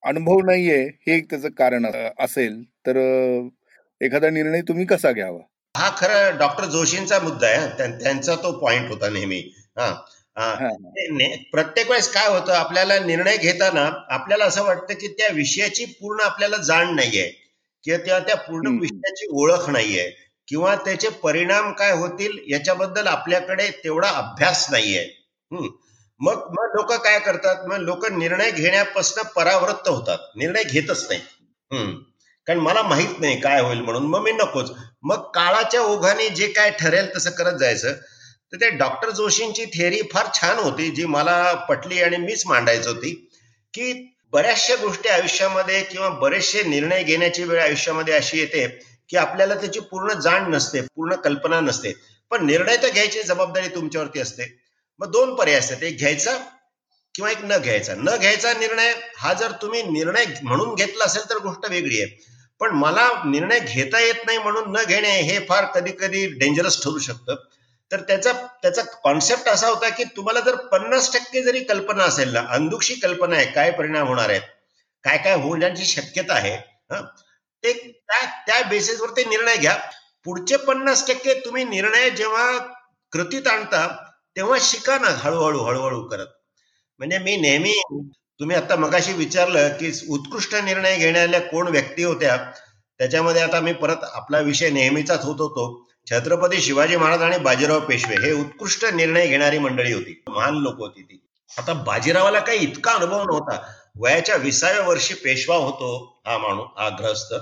अनुभव नाहीये हे एक त्याचं कारण असेल तर एखादा निर्णय तुम्ही कसा घ्यावा? हा खरं डॉक्टर जोशींचा मुद्दा आहे त्यांचा तो पॉइंट होता नेहमी हा. प्रत्येक वेळेस काय होतं आपल्याला निर्णय घेताना आपल्याला असं वाटतं की त्या विषयाची पूर्ण आपल्याला जाण नाहीये किंवा त्या त्या पूर्ण विषयाची ओळख नाहीये किंवा त्याचे परिणाम काय होतील याच्याबद्दल आपल्याकडे तेवढा अभ्यास नाहीये. मग मग लोक काय करतात? मग लोक निर्णय घेण्यापासून परावृत्त होतात. निर्णय घेतच नाही कारण मला माहीत नाही काय होईल म्हणून. मग मी नकोच. मग काळाच्या ओघाने जे काय ठरेल तसं करत जायचं. तर ते डॉक्टर जोशींची थिअरी फार छान होती जी मला पटली आणि मीच मांडायची होती की बऱ्याचशा गोष्टी आयुष्यामध्ये किंवा बरेचसे निर्णय घेण्याची वेळ आयुष्यामध्ये अशी येते की आपल्याला त्याची पूर्ण जाण नसते पूर्ण कल्पना नसते. पण निर्णय तर घ्यायची जबाबदारी तुमच्यावरती असते. मग दोन पर्याय असतात एक घ्यायचा किंवा एक न घ्यायचा. न घ्यायचा निर्णय हा जर तुम्ही निर्णय म्हणून घेतला असेल तर गोष्ट वेगळी आहे. पण मला निर्णय घेता येत नाही म्हणून न घेणे हे फार कधी कधी डेंजरस ठरू शकतं. तर त्याचा त्याचा कॉन्सेप्ट असा होता की तुम्हाला जर पन्नास टक्के जरी कल्पना असेल ना अंदुक्षी कल्पना आहे काय परिणाम होणार आहेत काय काय होण्याची शक्यता आहे ते त्या त्या बेसिसवर ते निर्णय घ्या. पुढचे पन्नास टक्के तुम्ही निर्णय जेव्हा कृतीत आणता तेव्हा शिका ना हळूहळू हळूहळू करत. म्हणजे मी नेहमी तुम्ही आता मगाशी विचारलं की उत्कृष्ट निर्णय घेण्याल्या कोण व्यक्ती होत्या? त्याच्यामध्ये आता मी परत आपला विषय नेहमीचाच होत होतो. छत्रपती शिवाजी महाराज आणि बाजीराव पेशवे हे उत्कृष्ट निर्णय घेणारी मंडळी होती. महान लोक होती ती. आता बाजीरावाला काही इतका अनुभव नव्हता. वयाच्या विसाव्या वर्षी पेशवा होतो हा माणूस हा ग्रस्त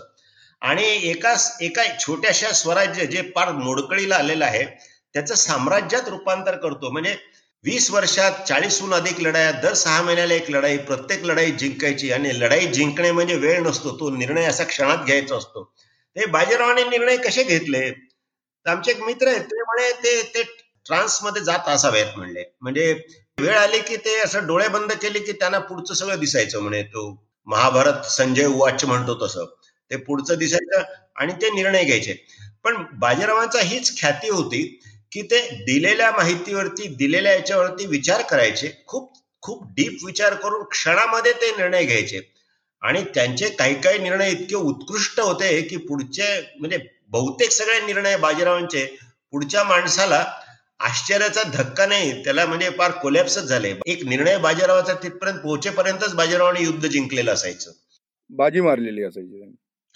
आणि एका एका छोट्याशा स्वराज्य जे फार मोडकळीला आलेलं आहे त्याचं साम्राज्यात रूपांतर करतो. म्हणजे वीस वर्षात चाळीसहून अधिक लढाया दर सहा महिन्याला एक लढाई प्रत्येक लढाई जिंकायची. आणि लढाई जिंकणे म्हणजे वेळ नसतो तो निर्णय असा क्षणात घ्यायचा असतो. ते बाजीरावाने निर्णय कसे घेतले? आमचे एक मित्र आहेत ते म्हणे ते ते ट्रान्समध्ये जात असावेत म्हणले. म्हणजे वेळ आली की ते असं डोळे बंद केले की त्यांना पुढचं सगळं दिसायचं म्हणे. तो महाभारत संजय वाच म्हणतो तसं. ते पुढचं दिसायचं आणि ते निर्णय घ्यायचे. पण बाजीरावांचा हीच ख्याती होती की ते दिलेल्या माहितीवरती दिलेल्या याच्यावरती विचार करायचे. खूप खूप डीप विचार करून क्षणामध्ये ते निर्णय घ्यायचे. आणि त्यांचे काही काही निर्णय इतके उत्कृष्ट होते की पुढचे म्हणजे बहुतेक सगळे निर्णय बाजीरावांचे. पुढच्या माणसाला आश्चर्याचा धक्का नाही त्याला म्हणजे फार कोलॅप्सच झाले. एक निर्णय बाजीरावाचा तिथपर्यंत पोहोचेपर्यंतच बाजीरावाने युद्ध जिंकलेलं असायचं. बाजी मारलेली असायची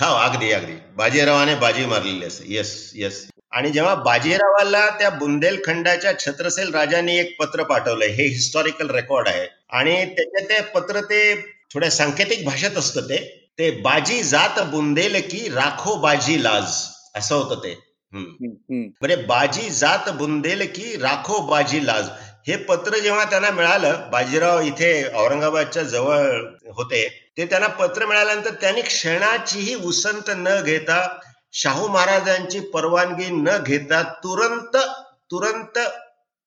हा अगदी अगदी. बाजीरावाने बाजी मारलेली असे येस येस आणि जेव्हा बाजीरावाला त्या बुंदेलखंडाच्या छत्रसेल राजांनी एक पत्र पाठवलंय हे हिस्टॉरिकल रेकॉर्ड आहे. आणि त्याच्या ते पत्र ते थोड्या सांकेतिक भाषेत असतं ते. ते बाजी जात बुंदेल की राखो बाजी लाज. असं होतं ते. म्हणजे बाजी जात बुंदेल की राखो बाजी लाज. हे पत्र जेव्हा त्यांना मिळालं बाजीराव इथे औरंगाबादच्या जवळ होते ते त्यांना पत्र मिळाल्यानंतर त्यांनी क्षणाचीही उसंत न घेता शाहू महाराजांची परवानगी न घेता तुरंत तुरंत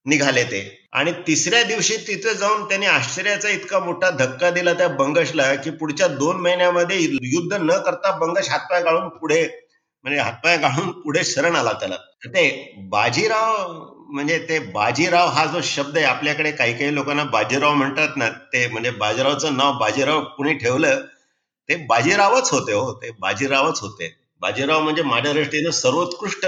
निघाले ते. आणि तिसऱ्या दिवशी तिथे जाऊन त्यांनी आश्चर्याचा इतका मोठा धक्का दिला त्या बंगशला की पुढच्या दोन महिन्यामध्ये युद्ध न करता बंगश हातपाय गाळून पुढे म्हणजे हातपाय गाळून पुढे शरण आला त्याला. ते बाजीराव म्हणजे ते बाजीराव हा जो शब्द आहे आपल्याकडे काही काही लोकांना बाजीराव म्हणतात ना ते म्हणजे बाजीरावचं नाव बाजीराव कुणी ठेवलं ते बाजीरावच होते हो ते बाजीरावच होते. बाजीराव म्हणजे माझ्या दृष्टीनं सर्वोत्कृष्ट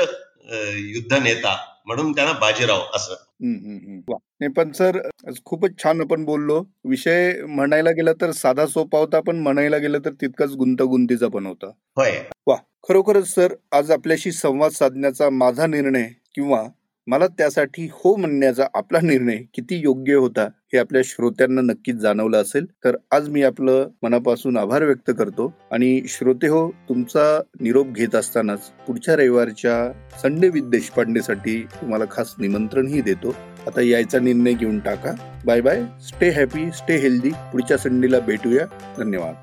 युद्ध नेता म्हणून त्यांना बाजीराव असं. नाही पण सर खूपच छान आपण बोललो. विषय म्हणायला गेला तर साधा सोपा होता पण म्हणायला गेलं तर तितकाच गुंतगुंतीचा पण होता. होय. वा. खरोखरच सर आज आपल्याशी संवाद साधण्याचा माझा निर्णय किंवा मला त्यासाठी हो म्हणण्याचा आपला निर्णय किती योग्य होता हे आपल्या श्रोत्यांना नक्कीच जाणवलं असेल. तर आज मी आपलं मनापासून आभार व्यक्त करतो. आणि श्रोते हो तुमचा निरोप घेत असतानाच पुढच्या रविवारच्या संडे विथ देशपांडेसाठी तुम्हाला खास निमंत्रणही देतो. आता यायचा निर्णय घेऊन टाका. Bye bye. Stay happy stay healthy. पुढच्या संडेला भेटूया. धन्यवाद.